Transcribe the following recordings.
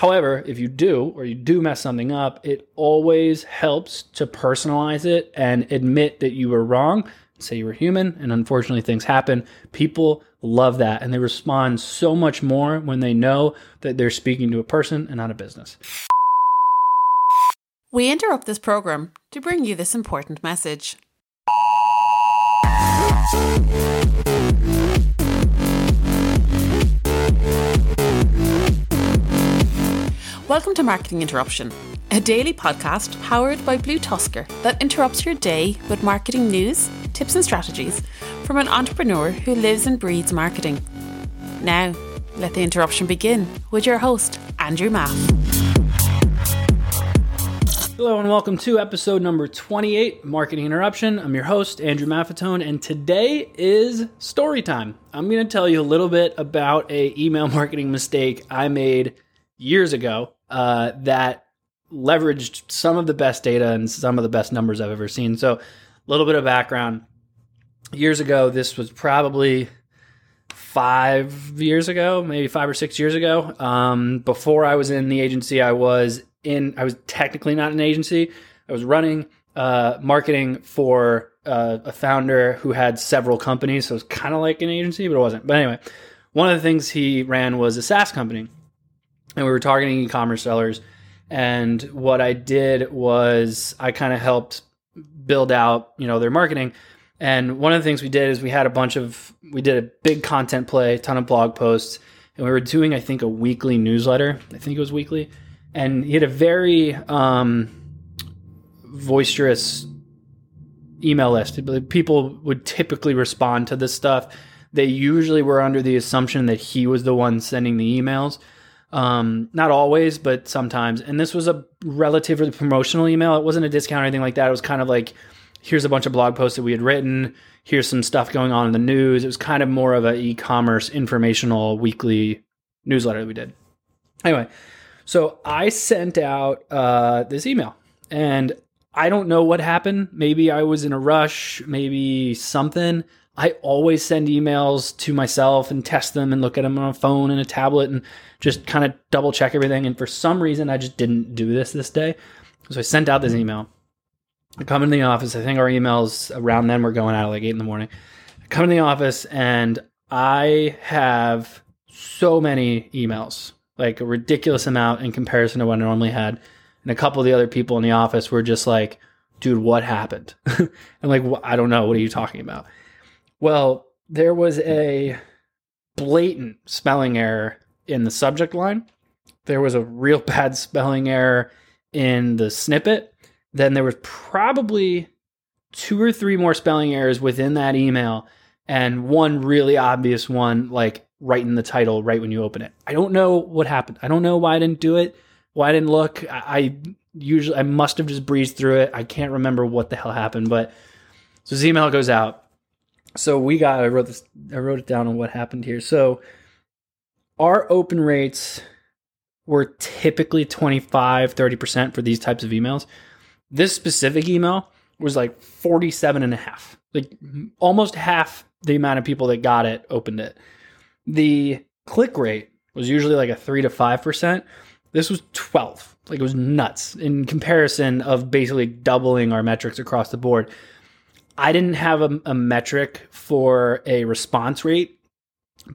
However, if you do or you do mess something up, it always helps to personalize it and admit that you were wrong. Say you were human and unfortunately things happen. People love that and they respond so much more when they know that they're speaking to a person and not a business. We interrupt this program to bring you this important message. Welcome to Marketing Interruption, a daily podcast powered by BlueTuskr that interrupts your day with marketing news, tips, and strategies from an entrepreneur who lives and breathes marketing. Now, let the interruption begin with your host, Andrew Maff. Hello and welcome to episode number 28, Marketing Interruption. I'm your host, Andrew Maffetone, and today is story time. I'm going to tell you a little bit about a email marketing mistake I made years ago uh, that leveraged some of the best data and some of the best numbers I've ever seen. So, a little bit of background. Years ago, this was probably five years ago, maybe five or six years ago. Um, before I was in the agency, I was in, I was technically not an agency. I was running uh, marketing for uh, a founder who had several companies. So it was kind of like an agency, but it wasn't. But anyway, one of the things he ran was a SaaS company and we were targeting e-commerce sellers. And what I did was I kind of helped build out, you know, their marketing. And one of the things we did is we had a bunch of we did a big content play, ton of blog posts, and we were doing I think a weekly newsletter. I think it was weekly, and he had a very um, boisterous email list. People would typically respond to this stuff. They usually were under the assumption that he was the one sending the emails. Um, not always, but sometimes. And this was a relatively promotional email. It wasn't a discount or anything like that. It was kind of like, here's a bunch of blog posts that we had written. Here's some stuff going on in the news. It was kind of more of an e-commerce informational weekly newsletter that we did. Anyway, so I sent out uh, this email, and I don't know what happened. Maybe I was in a rush. Maybe something. I always send emails to myself and test them and look at them on a phone and a tablet and just kind of double check everything. And for some reason, I just didn't do this this day. So I sent out this email. I come into the office. I think our emails around then were going out at like eight in the morning. I come in the office and I have so many emails, like a ridiculous amount in comparison to what I normally had. And a couple of the other people in the office were just like, dude, what happened? I'm like, I don't know. What are you talking about? Well, there was a blatant spelling error in the subject line. There was a real bad spelling error in the snippet. Then there was probably two or three more spelling errors within that email and one really obvious one like right in the title right when you open it. I don't know what happened. I don't know why I didn't do it. Why I didn't look. I, I usually I must have just breezed through it. I can't remember what the hell happened, but so this email goes out so we got I wrote this I wrote it down on what happened here. So our open rates were typically 25 30% for these types of emails. This specific email was like 47 and a half. Like almost half the amount of people that got it opened it. The click rate was usually like a 3 to 5%. This was 12. Like it was nuts in comparison of basically doubling our metrics across the board. I didn't have a, a metric for a response rate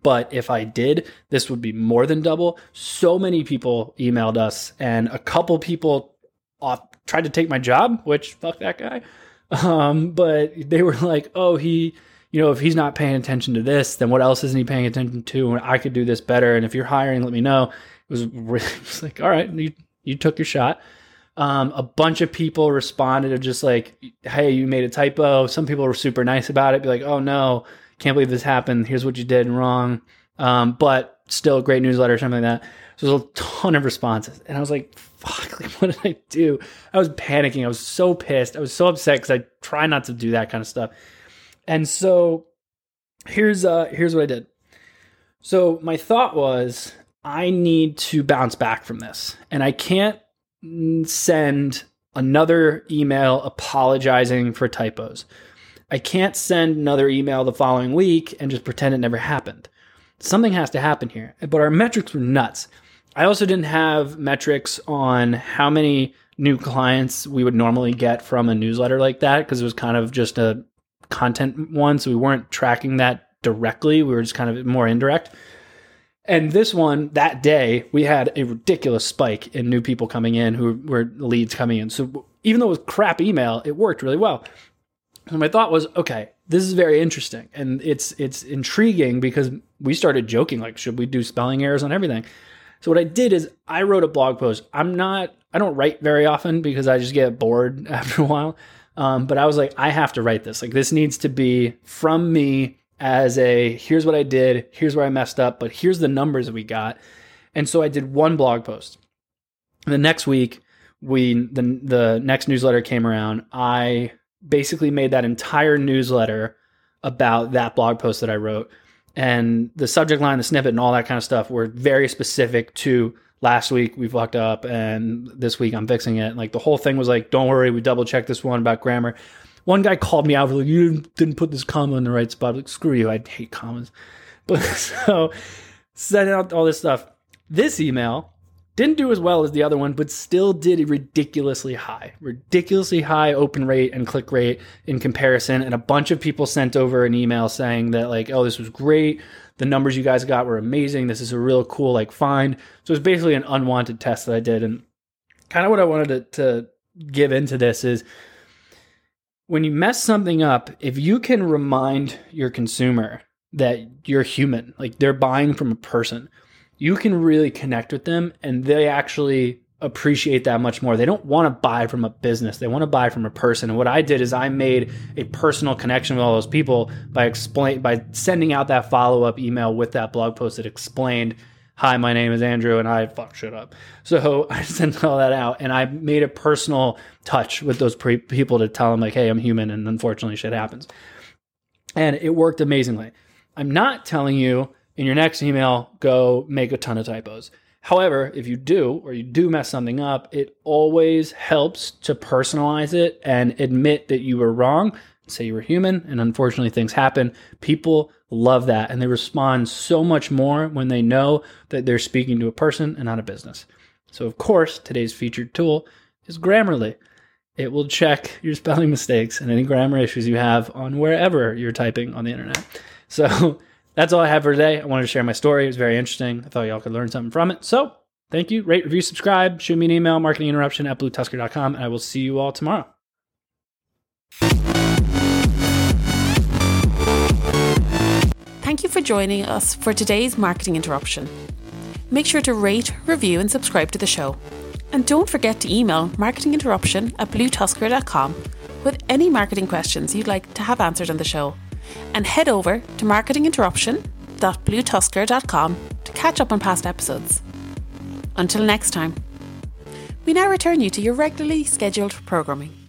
but if I did, this would be more than double. So many people emailed us, and a couple people off, tried to take my job, which fuck that guy. Um, but they were like, "Oh, he, you know, if he's not paying attention to this, then what else isn't he paying attention to? And I could do this better. And if you're hiring, let me know." It was, really, it was like, "All right, you you took your shot." Um, a bunch of people responded of just like, "Hey, you made a typo." Some people were super nice about it, be like, "Oh no, can't believe this happened. Here's what you did wrong." Um, but still, great newsletter, or something like that. So there's a ton of responses, and I was like, "Fuck! Like, what did I do?" I was panicking. I was so pissed. I was so upset because I try not to do that kind of stuff. And so here's uh here's what I did. So my thought was, I need to bounce back from this, and I can't send another email apologizing for typos. I can't send another email the following week and just pretend it never happened. Something has to happen here. But our metrics were nuts. I also didn't have metrics on how many new clients we would normally get from a newsletter like that because it was kind of just a content one. So we weren't tracking that directly. We were just kind of more indirect. And this one, that day, we had a ridiculous spike in new people coming in who were leads coming in. So even though it was crap email, it worked really well. And my thought was, okay, this is very interesting. And it's it's intriguing because we started joking, like, should we do spelling errors on everything? So what I did is I wrote a blog post. I'm not I don't write very often because I just get bored after a while. Um, but I was like, I have to write this. Like this needs to be from me as a here's what I did, here's where I messed up, but here's the numbers we got. And so I did one blog post. The next week, we the the next newsletter came around. I basically made that entire newsletter about that blog post that I wrote. And the subject line, the snippet, and all that kind of stuff were very specific to last week we fucked up and this week I'm fixing it. Like the whole thing was like, don't worry, we double checked this one about grammar. One guy called me out for like, you didn't put this comma in the right spot. Like, screw you, I hate commas. But so sending out all this stuff. This email didn't do as well as the other one, but still did ridiculously high, ridiculously high open rate and click rate in comparison. And a bunch of people sent over an email saying that, like, oh, this was great. The numbers you guys got were amazing. This is a real cool, like, find. So it's basically an unwanted test that I did. And kind of what I wanted to, to give into this is when you mess something up, if you can remind your consumer that you're human, like they're buying from a person, you can really connect with them and they actually appreciate that much more. They don't want to buy from a business. They want to buy from a person. And what I did is I made a personal connection with all those people by explain by sending out that follow-up email with that blog post that explained hi, my name is Andrew, and I fuck shit up. So I sent all that out, and I made a personal touch with those pre- people to tell them like, hey, I'm human, and unfortunately, shit happens. And it worked amazingly. I'm not telling you in your next email, go make a ton of typos. However, if you do, or you do mess something up, it always helps to personalize it and admit that you were wrong. Say you were human, and unfortunately, things happen. People love that. And they respond so much more when they know that they're speaking to a person and not a business. So, of course, today's featured tool is Grammarly. It will check your spelling mistakes and any grammar issues you have on wherever you're typing on the internet. So, that's all I have for today. I wanted to share my story. It was very interesting. I thought y'all could learn something from it. So, thank you. Rate, review, subscribe. Shoot me an email, marketinginterruption at bluetuskr.com, and I will see you all tomorrow. Thank you for joining us for today's marketing interruption. Make sure to rate, review, and subscribe to the show. And don't forget to email marketinginterruption at bluetuskr.com with any marketing questions you'd like to have answered on the show. And head over to marketinginterruption.bluetuskr.com to catch up on past episodes. Until next time, we now return you to your regularly scheduled programming.